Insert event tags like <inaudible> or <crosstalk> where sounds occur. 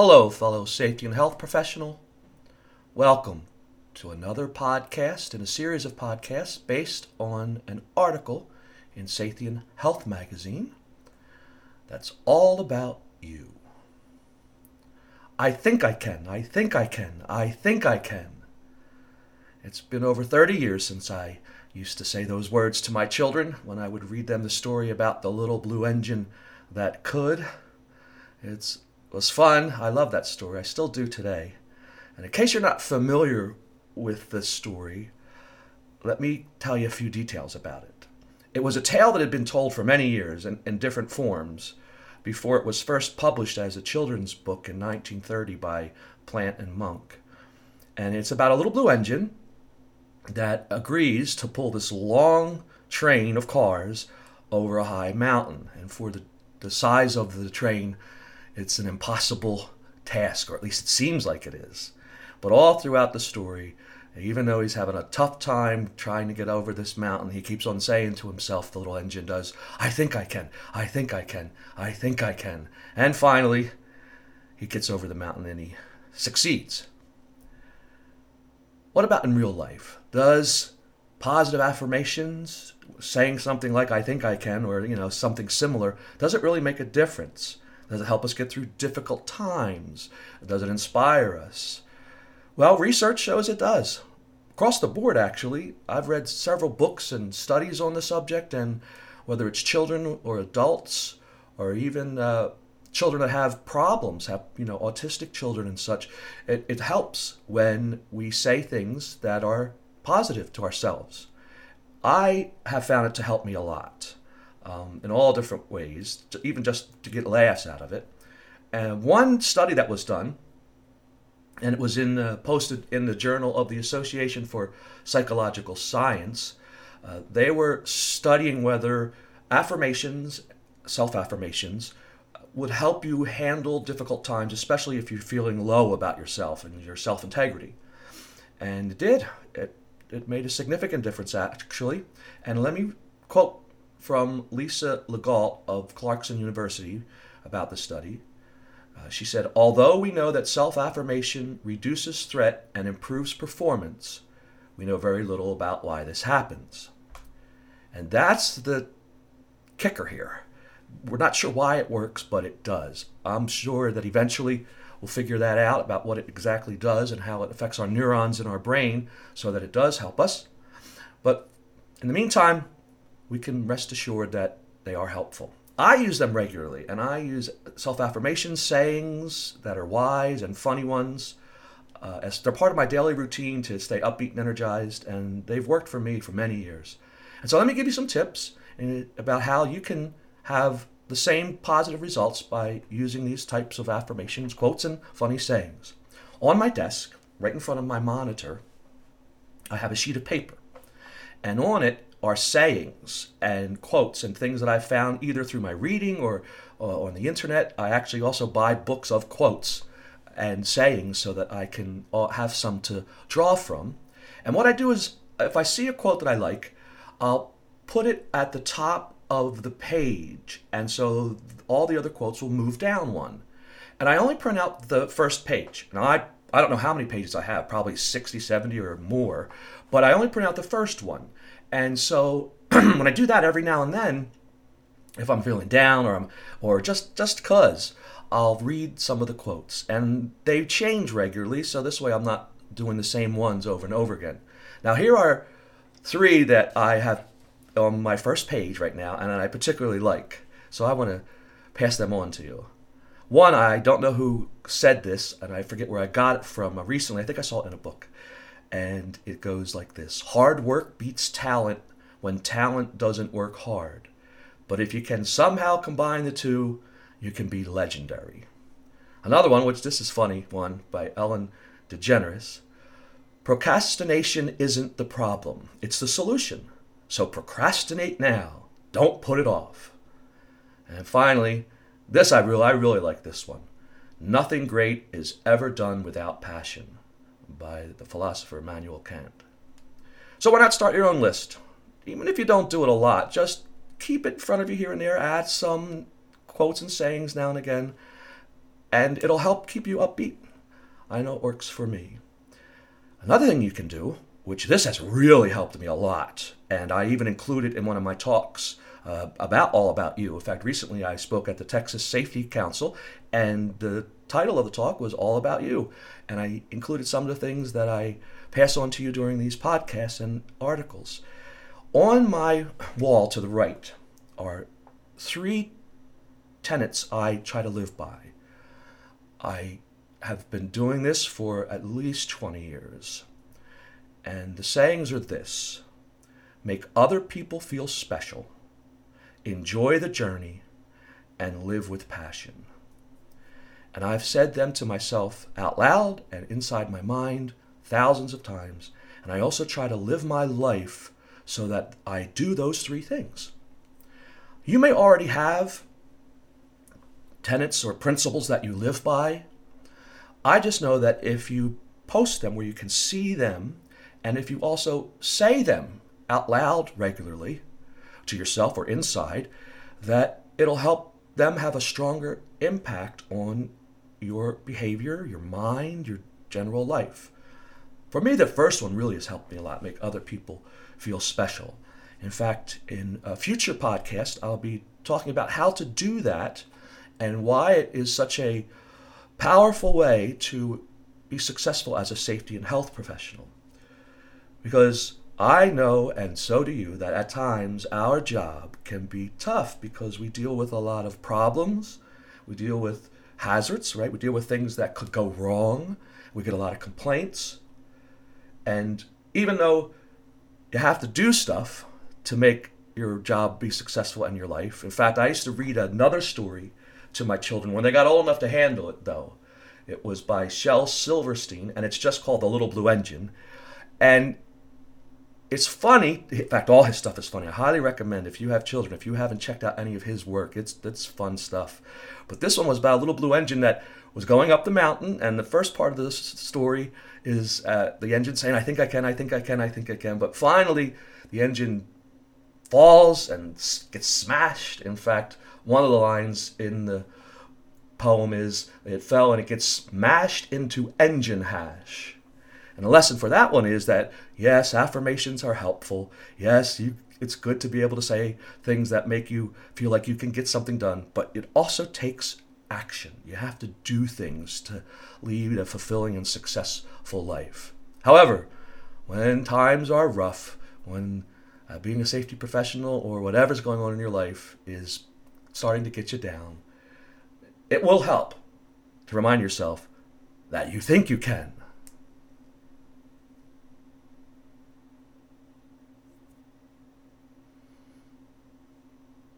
Hello, fellow safety and health professional. Welcome to another podcast in a series of podcasts based on an article in Safety and Health magazine that's all about you. I think I can, I think I can, I think I can. It's been over 30 years since I used to say those words to my children when I would read them the story about the little blue engine that could. It's was fun. I love that story. I still do today. And in case you're not familiar with this story, let me tell you a few details about it. It was a tale that had been told for many years in, in different forms before it was first published as a children's book in 1930 by Platt and Munk. And it's about a little blue engine that agrees to pull this long train of cars over a high mountain. And for the, the size of the train, it's an impossible task, or at least it seems like it is. But all throughout the story, even though he's having a tough time trying to get over this mountain, he keeps on saying to himself, the little engine does, I think I can, I think I can, I think I can. And finally, he gets over the mountain and he succeeds. What about in real life? Does positive affirmations, saying something like I think I can or you know something similar, does it really make a difference? Does it help us get through difficult times? Does it inspire us? Well, research shows it does. Across the board, actually. I've read several books and studies on the subject, and whether it's children or adults, or even uh, children that have problems, have you know autistic children and such, it, it helps when we say things that are positive to ourselves. I have found it to help me a lot um, in all different ways, even just to get laughs out of it. And one study that was done, and it was in uh, posted in the Journal of the Association for Psychological Science. Uh, they were studying whether affirmations, self affirmations, would help you handle difficult times, especially if you're feeling low about yourself and your self integrity. And it did. It, it made a significant difference, actually. And let me quote from Lisa Legault of Clarkson University about the study. Uh, she said, Although we know that self affirmation reduces threat and improves performance, we know very little about why this happens. And that's the kicker here. We're not sure why it works, but it does. I'm sure that eventually we'll figure that out about what it exactly does and how it affects our neurons in our brain so that it does help us. But in the meantime, we can rest assured that they are helpful. I use them regularly, and I use self affirmation sayings that are wise and funny ones. Uh, as they're part of my daily routine to stay upbeat and energized, and they've worked for me for many years. And so, let me give you some tips in, about how you can have the same positive results by using these types of affirmations, quotes, and funny sayings. On my desk, right in front of my monitor, I have a sheet of paper, and on it are sayings and quotes and things that I've found either through my reading or, or on the internet. I actually also buy books of quotes and sayings so that I can uh, have some to draw from. And what I do is, if I see a quote that I like, I'll put it at the top of the page. And so all the other quotes will move down one. And I only print out the first page. Now, I, I don't know how many pages I have, probably 60, 70 or more, but I only print out the first one. And so <clears throat> when I do that every now and then, if I'm feeling down or I'm or just just cuz I'll read some of the quotes and they change regularly so this way I'm not doing the same ones over and over again. Now here are three that I have on my first page right now and I particularly like. So I want to pass them on to you. One, I don't know who said this and I forget where I got it from uh, recently. I think I saw it in a book and it goes like this Hard work beats talent when talent doesn't work hard. But if you can somehow combine the two, you can be legendary. Another one, which this is funny one by Ellen DeGeneres. Procrastination isn't the problem, it's the solution. So procrastinate now. Don't put it off. And finally, this I really I really like this one. Nothing great is ever done without passion by the philosopher Immanuel Kant. So why not start your own list? Even if you don't do it a lot, just keep it in front of you here and there, add some quotes and sayings now and again. and it'll help keep you upbeat. I know it works for me. Another thing you can do, which this has really helped me a lot, and I even include it in one of my talks uh, about All About You. In fact, recently I spoke at the Texas Safety Council, and the title of the talk was All About You. And I included some of the things that I pass on to you during these podcasts and articles. On my wall to the right are three tenets I try to live by. I have been doing this for at least 20 years. And the sayings are this make other people feel special, enjoy the journey, and live with passion. And I've said them to myself out loud and inside my mind thousands of times. And I also try to live my life so that I do those three things. You may already have tenets or principles that you live by. I just know that if you post them where you can see them, and if you also say them out loud regularly to yourself or inside, that it'll help them have a stronger impact on your behavior, your mind, your general life. For me, the first one really has helped me a lot, make other people feel special. In fact, in a future podcast, I'll be talking about how to do that and why it is such a powerful way to be successful as a safety and health professional. Because I know, and so do you, that at times our job can be tough because we deal with a lot of problems, we deal with hazards, right? We deal with things that could go wrong, we get a lot of complaints. And even though you have to do stuff to make your job be successful in your life, in fact, I used to read another story to my children when they got old enough to handle it, though. It was by Shel Silverstein, and it's just called The Little Blue Engine. And it's funny. In fact, all his stuff is funny. I highly recommend if you have children, if you haven't checked out any of his work, it's it's fun stuff. But this one was about a little blue engine that was going up the mountain, and the first part of the story is uh, the engine saying, "I think I can, I think I can, I think I can." But finally, the engine falls and gets smashed. In fact, one of the lines in the poem is, "It fell and it gets smashed into engine hash." And the lesson for that one is that yes, affirmations are helpful. Yes, you, it's good to be able to say things that make you feel like you can get something done, but it also takes action. You have to do things to lead a fulfilling and successful life. However, when times are rough, when uh, being a safety professional or whatever's going on in your life is starting to get you down, it will help to remind yourself that you think you can